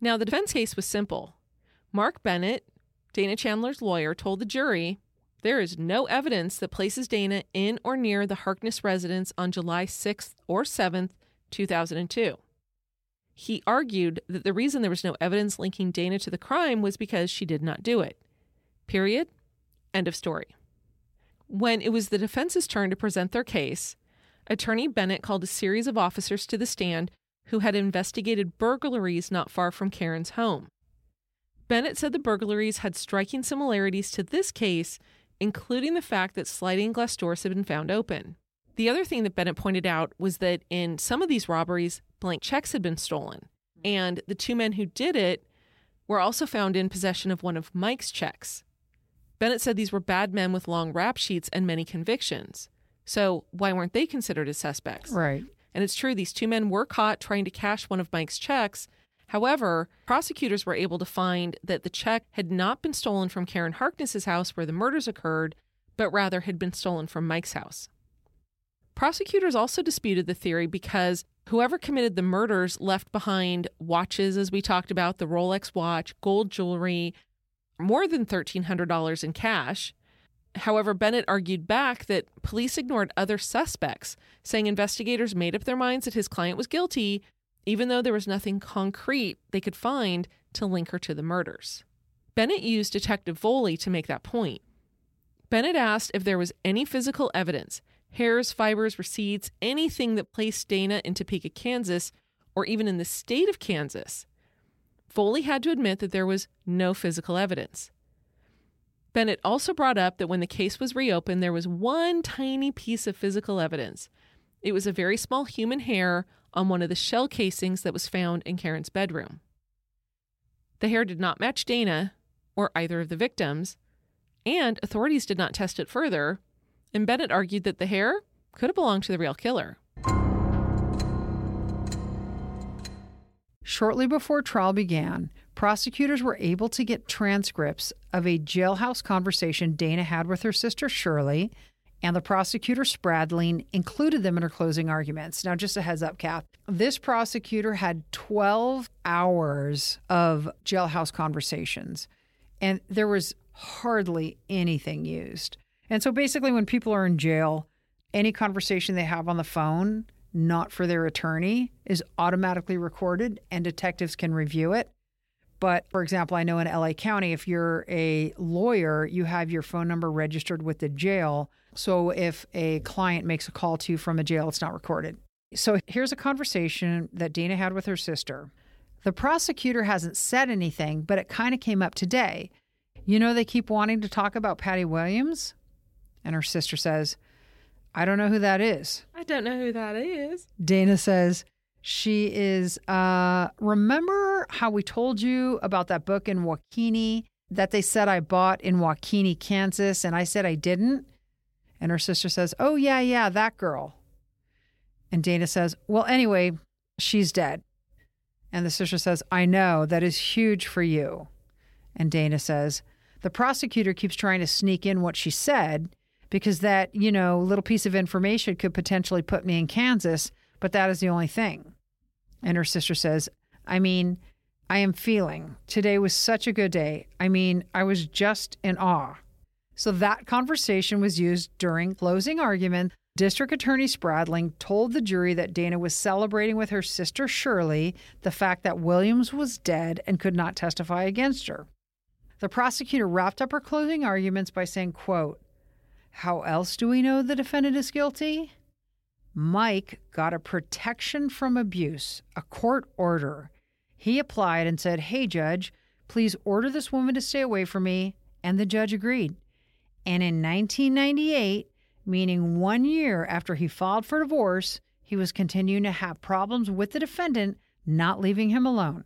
Now, the defense case was simple. Mark Bennett, Dana Chandler's lawyer, told the jury there is no evidence that places Dana in or near the Harkness residence on July 6th or 7th, 2002. He argued that the reason there was no evidence linking Dana to the crime was because she did not do it. Period. End of story. When it was the defense's turn to present their case, Attorney Bennett called a series of officers to the stand who had investigated burglaries not far from Karen's home. Bennett said the burglaries had striking similarities to this case, including the fact that sliding glass doors had been found open. The other thing that Bennett pointed out was that in some of these robberies, blank checks had been stolen, and the two men who did it were also found in possession of one of Mike's checks. Bennett said these were bad men with long rap sheets and many convictions. So why weren't they considered as suspects? Right. And it's true, these two men were caught trying to cash one of Mike's checks. However, prosecutors were able to find that the check had not been stolen from Karen Harkness's house where the murders occurred, but rather had been stolen from Mike's house. Prosecutors also disputed the theory because whoever committed the murders left behind watches, as we talked about, the Rolex watch, gold jewelry, more than $1,300 in cash. However, Bennett argued back that police ignored other suspects, saying investigators made up their minds that his client was guilty, even though there was nothing concrete they could find to link her to the murders. Bennett used Detective Voley to make that point. Bennett asked if there was any physical evidence hairs, fibers, receipts, anything that placed Dana in Topeka, Kansas, or even in the state of Kansas, Voley had to admit that there was no physical evidence. Bennett also brought up that when the case was reopened, there was one tiny piece of physical evidence. It was a very small human hair on one of the shell casings that was found in Karen's bedroom. The hair did not match Dana or either of the victims, and authorities did not test it further and Bennett argued that the hair could have belonged to the real killer. Shortly before trial began, prosecutors were able to get transcripts of a jailhouse conversation Dana had with her sister Shirley, and the prosecutor Spradling included them in her closing arguments. Now, just a heads up, Kath. This prosecutor had 12 hours of jailhouse conversations, and there was hardly anything used. And so basically, when people are in jail, any conversation they have on the phone, not for their attorney, is automatically recorded and detectives can review it. But for example, I know in LA County, if you're a lawyer, you have your phone number registered with the jail. So if a client makes a call to you from a jail, it's not recorded. So here's a conversation that Dana had with her sister. The prosecutor hasn't said anything, but it kind of came up today. You know, they keep wanting to talk about Patty Williams. And her sister says, I don't know who that is. I don't know who that is. Dana says, she is, uh, remember how we told you about that book in WaKeeney that they said I bought in WaKeeney, Kansas, and I said I didn't? And her sister says, Oh, yeah, yeah, that girl. And Dana says, Well, anyway, she's dead. And the sister says, I know, that is huge for you. And Dana says, The prosecutor keeps trying to sneak in what she said because that, you know, little piece of information could potentially put me in Kansas, but that is the only thing. And her sister says, I mean, I am feeling today was such a good day. I mean, I was just in awe. So that conversation was used during closing argument. District Attorney Spradling told the jury that Dana was celebrating with her sister Shirley the fact that Williams was dead and could not testify against her. The prosecutor wrapped up her closing arguments by saying, quote, how else do we know the defendant is guilty? Mike got a protection from abuse, a court order. He applied and said, Hey, judge, please order this woman to stay away from me. And the judge agreed. And in 1998, meaning one year after he filed for divorce, he was continuing to have problems with the defendant not leaving him alone.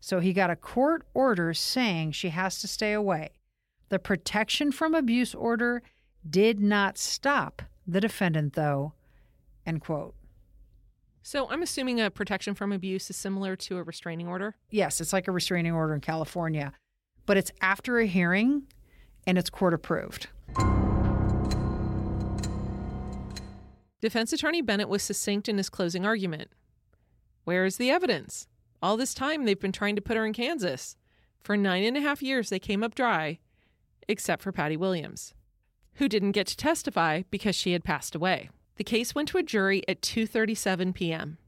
So he got a court order saying she has to stay away. The protection from abuse order did not stop the defendant, though. End quote. So I'm assuming a protection from abuse is similar to a restraining order? Yes, it's like a restraining order in California, but it's after a hearing and it's court approved. Defense attorney Bennett was succinct in his closing argument. Where is the evidence? All this time they've been trying to put her in Kansas. For nine and a half years they came up dry, except for Patty Williams who didn't get to testify because she had passed away. The case went to a jury at 2:37 p.m.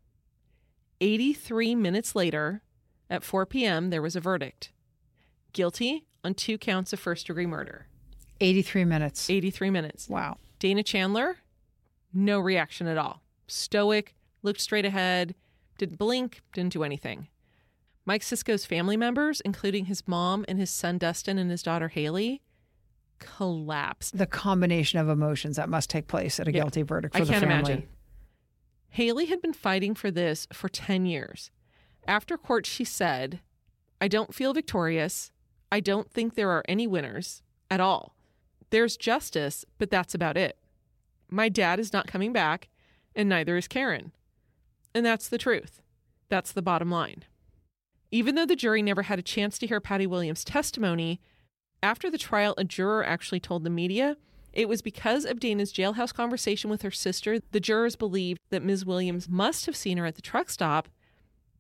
83 minutes later, at 4 p.m., there was a verdict. Guilty on two counts of first-degree murder. 83 minutes. 83 minutes. Wow. Dana Chandler, no reaction at all. Stoic, looked straight ahead, didn't blink, didn't do anything. Mike Sisco's family members, including his mom and his son Dustin and his daughter Haley, collapsed. The combination of emotions that must take place at a yeah. guilty verdict for I the can't family. imagine. Haley had been fighting for this for 10 years. After court, she said, I don't feel victorious. I don't think there are any winners at all. There's justice, but that's about it. My dad is not coming back, and neither is Karen. And that's the truth. That's the bottom line. Even though the jury never had a chance to hear Patty Williams' testimony, after the trial, a juror actually told the media it was because of Dana's jailhouse conversation with her sister, the jurors believed that Ms. Williams must have seen her at the truck stop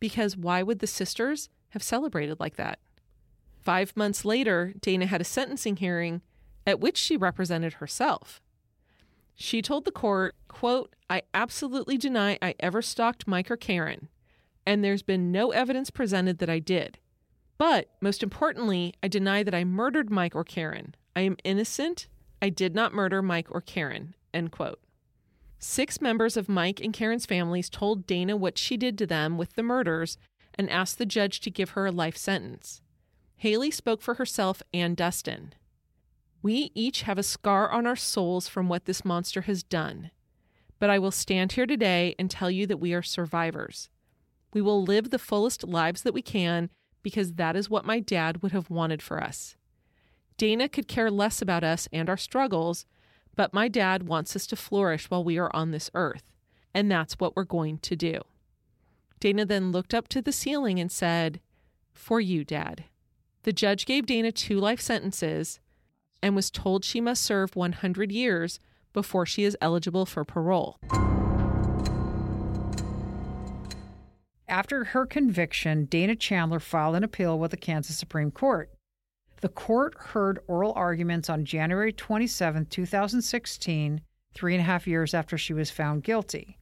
because why would the sisters have celebrated like that? Five months later, Dana had a sentencing hearing at which she represented herself. She told the court, quote, I absolutely deny I ever stalked Mike or Karen, and there's been no evidence presented that I did. But most importantly, I deny that I murdered Mike or Karen. I am innocent. I did not murder Mike or Karen. End quote. Six members of Mike and Karen's families told Dana what she did to them with the murders and asked the judge to give her a life sentence. Haley spoke for herself and Dustin. We each have a scar on our souls from what this monster has done. But I will stand here today and tell you that we are survivors. We will live the fullest lives that we can because that is what my dad would have wanted for us. Dana could care less about us and our struggles, but my dad wants us to flourish while we are on this earth, and that's what we're going to do. Dana then looked up to the ceiling and said, For you, Dad. The judge gave Dana two life sentences and was told she must serve 100 years before she is eligible for parole. After her conviction, Dana Chandler filed an appeal with the Kansas Supreme Court. The court heard oral arguments on January 27, 2016, three and a half years after she was found guilty.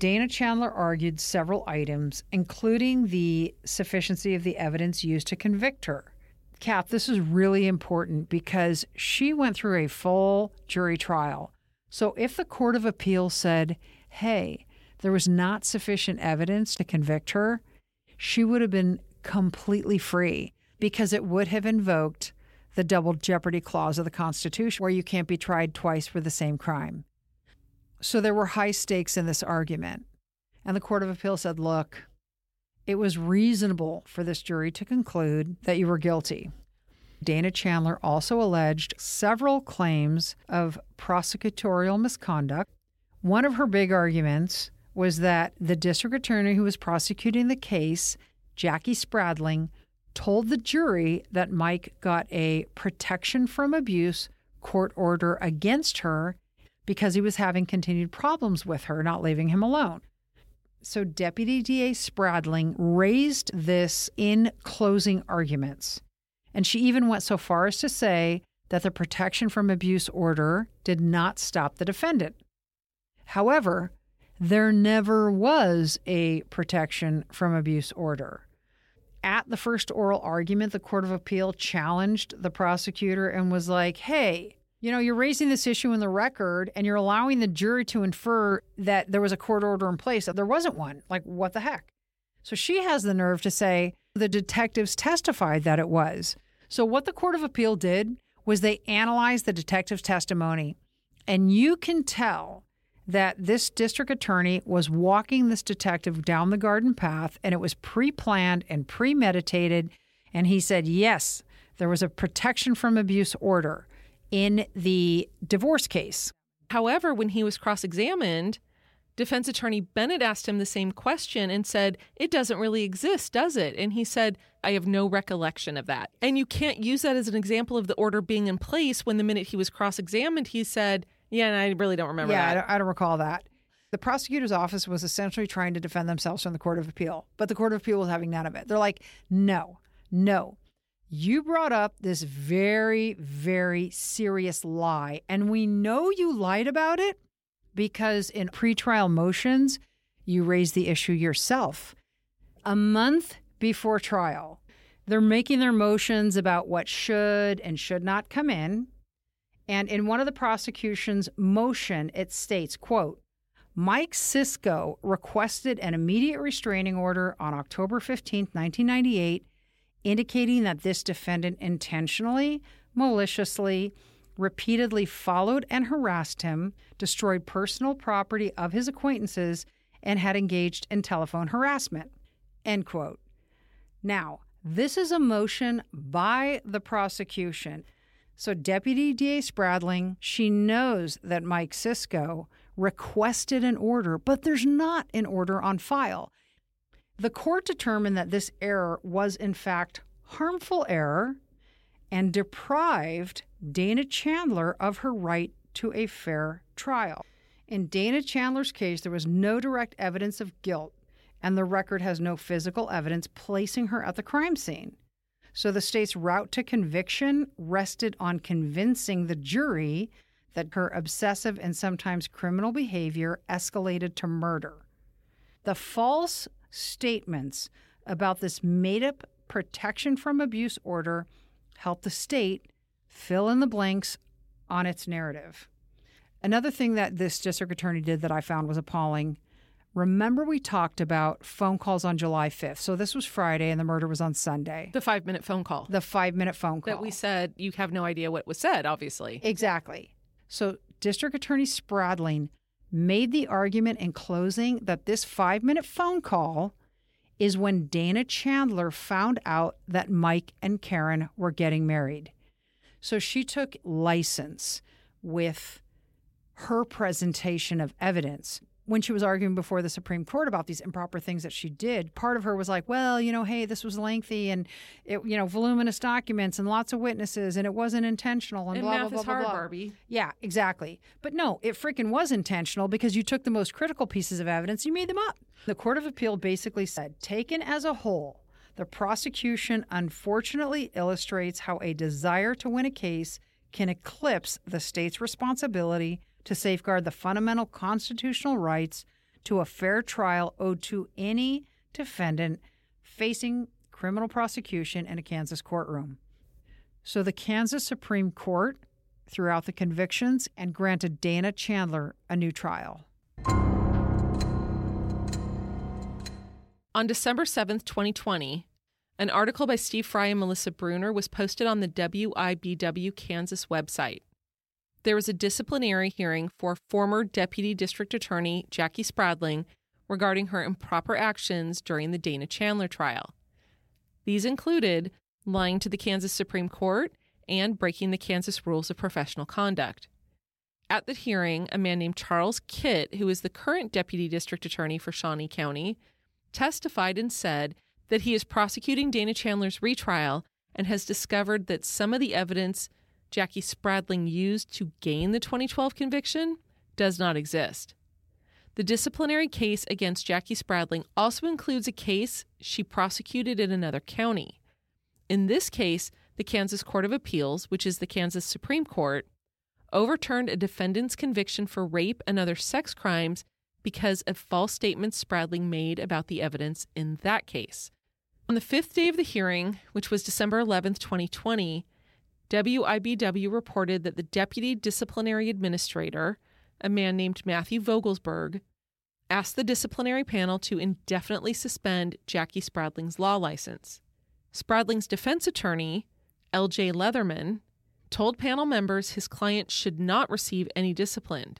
Dana Chandler argued several items, including the sufficiency of the evidence used to convict her. Kath, this is really important because she went through a full jury trial. So if the Court of Appeal said, hey, there was not sufficient evidence to convict her, she would have been completely free because it would have invoked the double jeopardy clause of the Constitution, where you can't be tried twice for the same crime. So there were high stakes in this argument. And the Court of Appeal said, look, it was reasonable for this jury to conclude that you were guilty. Dana Chandler also alleged several claims of prosecutorial misconduct. One of her big arguments was that the district attorney who was prosecuting the case, Jackie Spradling, told the jury that Mike got a protection from abuse court order against her because he was having continued problems with her, not leaving him alone. So, Deputy DA Spradling raised this in closing arguments. And she even went so far as to say that the protection from abuse order did not stop the defendant. However, there never was a protection from abuse order. At the first oral argument, the Court of Appeal challenged the prosecutor and was like, hey, you know, you're raising this issue in the record and you're allowing the jury to infer that there was a court order in place, that there wasn't one. Like, what the heck? So she has the nerve to say the detectives testified that it was. So, what the Court of Appeal did was they analyzed the detective's testimony, and you can tell that this district attorney was walking this detective down the garden path and it was pre planned and premeditated. And he said, yes, there was a protection from abuse order in the divorce case. However, when he was cross examined, defense attorney Bennett asked him the same question and said, It doesn't really exist, does it? And he said, I have no recollection of that. And you can't use that as an example of the order being in place when the minute he was cross examined, he said, yeah, and I really don't remember yeah, that. I don't, I don't recall that. The prosecutor's office was essentially trying to defend themselves from the Court of Appeal, but the Court of Appeal was having none of it. They're like, no, no. You brought up this very, very serious lie, and we know you lied about it because in pretrial motions, you raised the issue yourself. A month before trial, they're making their motions about what should and should not come in. And in one of the prosecution's motion, it states, quote, Mike Sisco requested an immediate restraining order on October 15, 1998, indicating that this defendant intentionally, maliciously, repeatedly followed and harassed him, destroyed personal property of his acquaintances, and had engaged in telephone harassment. End quote. Now, this is a motion by the prosecution. So, Deputy DA Spradling, she knows that Mike Sisco requested an order, but there's not an order on file. The court determined that this error was, in fact, harmful error and deprived Dana Chandler of her right to a fair trial. In Dana Chandler's case, there was no direct evidence of guilt, and the record has no physical evidence placing her at the crime scene. So the state's route to conviction rested on convincing the jury that her obsessive and sometimes criminal behavior escalated to murder. The false statements about this made up protection from abuse order helped the state fill in the blanks on its narrative. Another thing that this district attorney did that I found was appalling Remember, we talked about phone calls on July 5th. So this was Friday and the murder was on Sunday. The five minute phone call. The five minute phone call. That we said you have no idea what was said, obviously. Exactly. So District Attorney Spradling made the argument in closing that this five minute phone call is when Dana Chandler found out that Mike and Karen were getting married. So she took license with her presentation of evidence when she was arguing before the Supreme Court about these improper things that she did, part of her was like, well, you know, hey, this was lengthy and it, you know, voluminous documents and lots of witnesses and it wasn't intentional and, and blah, math blah, is blah, hard, blah. Barbie. Yeah, exactly. But no, it freaking was intentional because you took the most critical pieces of evidence, you made them up. The Court of Appeal basically said, taken as a whole, the prosecution unfortunately illustrates how a desire to win a case can eclipse the state's responsibility to safeguard the fundamental constitutional rights to a fair trial owed to any defendant facing criminal prosecution in a Kansas courtroom. So the Kansas Supreme Court threw out the convictions and granted Dana Chandler a new trial. On December 7th, 2020, an article by Steve Fry and Melissa Brunner was posted on the WIBW Kansas website there was a disciplinary hearing for former Deputy District Attorney Jackie Spradling regarding her improper actions during the Dana Chandler trial. These included lying to the Kansas Supreme Court and breaking the Kansas rules of professional conduct. At the hearing, a man named Charles Kitt, who is the current Deputy District Attorney for Shawnee County, testified and said that he is prosecuting Dana Chandler's retrial and has discovered that some of the evidence Jackie Spradling used to gain the 2012 conviction does not exist. The disciplinary case against Jackie Spradling also includes a case she prosecuted in another county. In this case, the Kansas Court of Appeals, which is the Kansas Supreme Court, overturned a defendant's conviction for rape and other sex crimes because of false statements Spradling made about the evidence in that case. On the fifth day of the hearing, which was December 11, 2020, WIBW reported that the deputy disciplinary administrator, a man named Matthew Vogelsberg, asked the disciplinary panel to indefinitely suspend Jackie Spradling's law license. Spradling's defense attorney, LJ Leatherman, told panel members his client should not receive any discipline.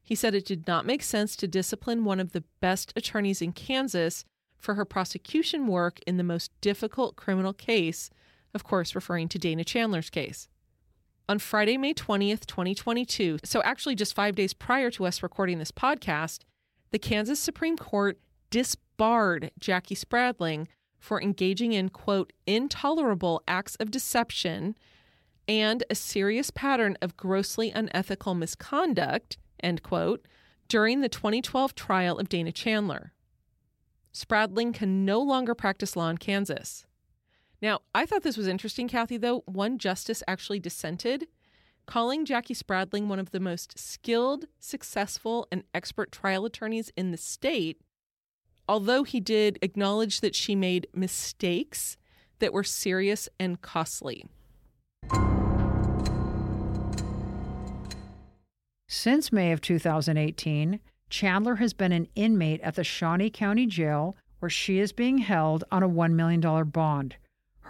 He said it did not make sense to discipline one of the best attorneys in Kansas for her prosecution work in the most difficult criminal case of course, referring to Dana Chandler's case. On Friday, May 20th, 2022, so actually just five days prior to us recording this podcast, the Kansas Supreme Court disbarred Jackie Spradling for engaging in, quote, intolerable acts of deception and a serious pattern of grossly unethical misconduct, end quote, during the 2012 trial of Dana Chandler. Spradling can no longer practice law in Kansas. Now, I thought this was interesting, Kathy, though. One justice actually dissented, calling Jackie Spradling one of the most skilled, successful, and expert trial attorneys in the state, although he did acknowledge that she made mistakes that were serious and costly. Since May of 2018, Chandler has been an inmate at the Shawnee County Jail where she is being held on a $1 million bond.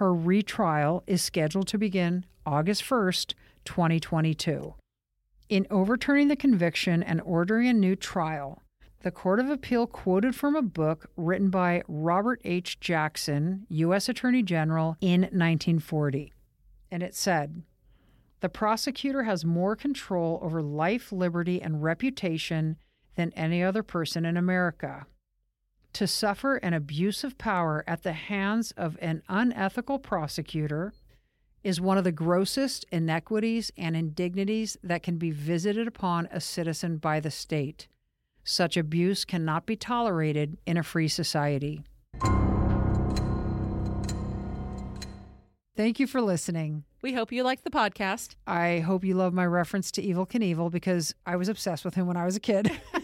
Her retrial is scheduled to begin August 1st, 2022. In overturning the conviction and ordering a new trial, the Court of Appeal quoted from a book written by Robert H. Jackson, U.S. Attorney General, in 1940. And it said, The prosecutor has more control over life, liberty, and reputation than any other person in America. To suffer an abuse of power at the hands of an unethical prosecutor is one of the grossest inequities and indignities that can be visited upon a citizen by the state. Such abuse cannot be tolerated in a free society. Thank you for listening. We hope you liked the podcast. I hope you love my reference to Evel Knievel because I was obsessed with him when I was a kid.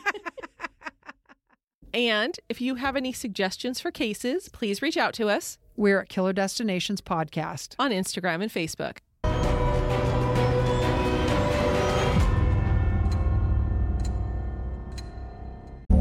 And if you have any suggestions for cases, please reach out to us We're at Killer Destinations Podcast. on Instagram and Facebook.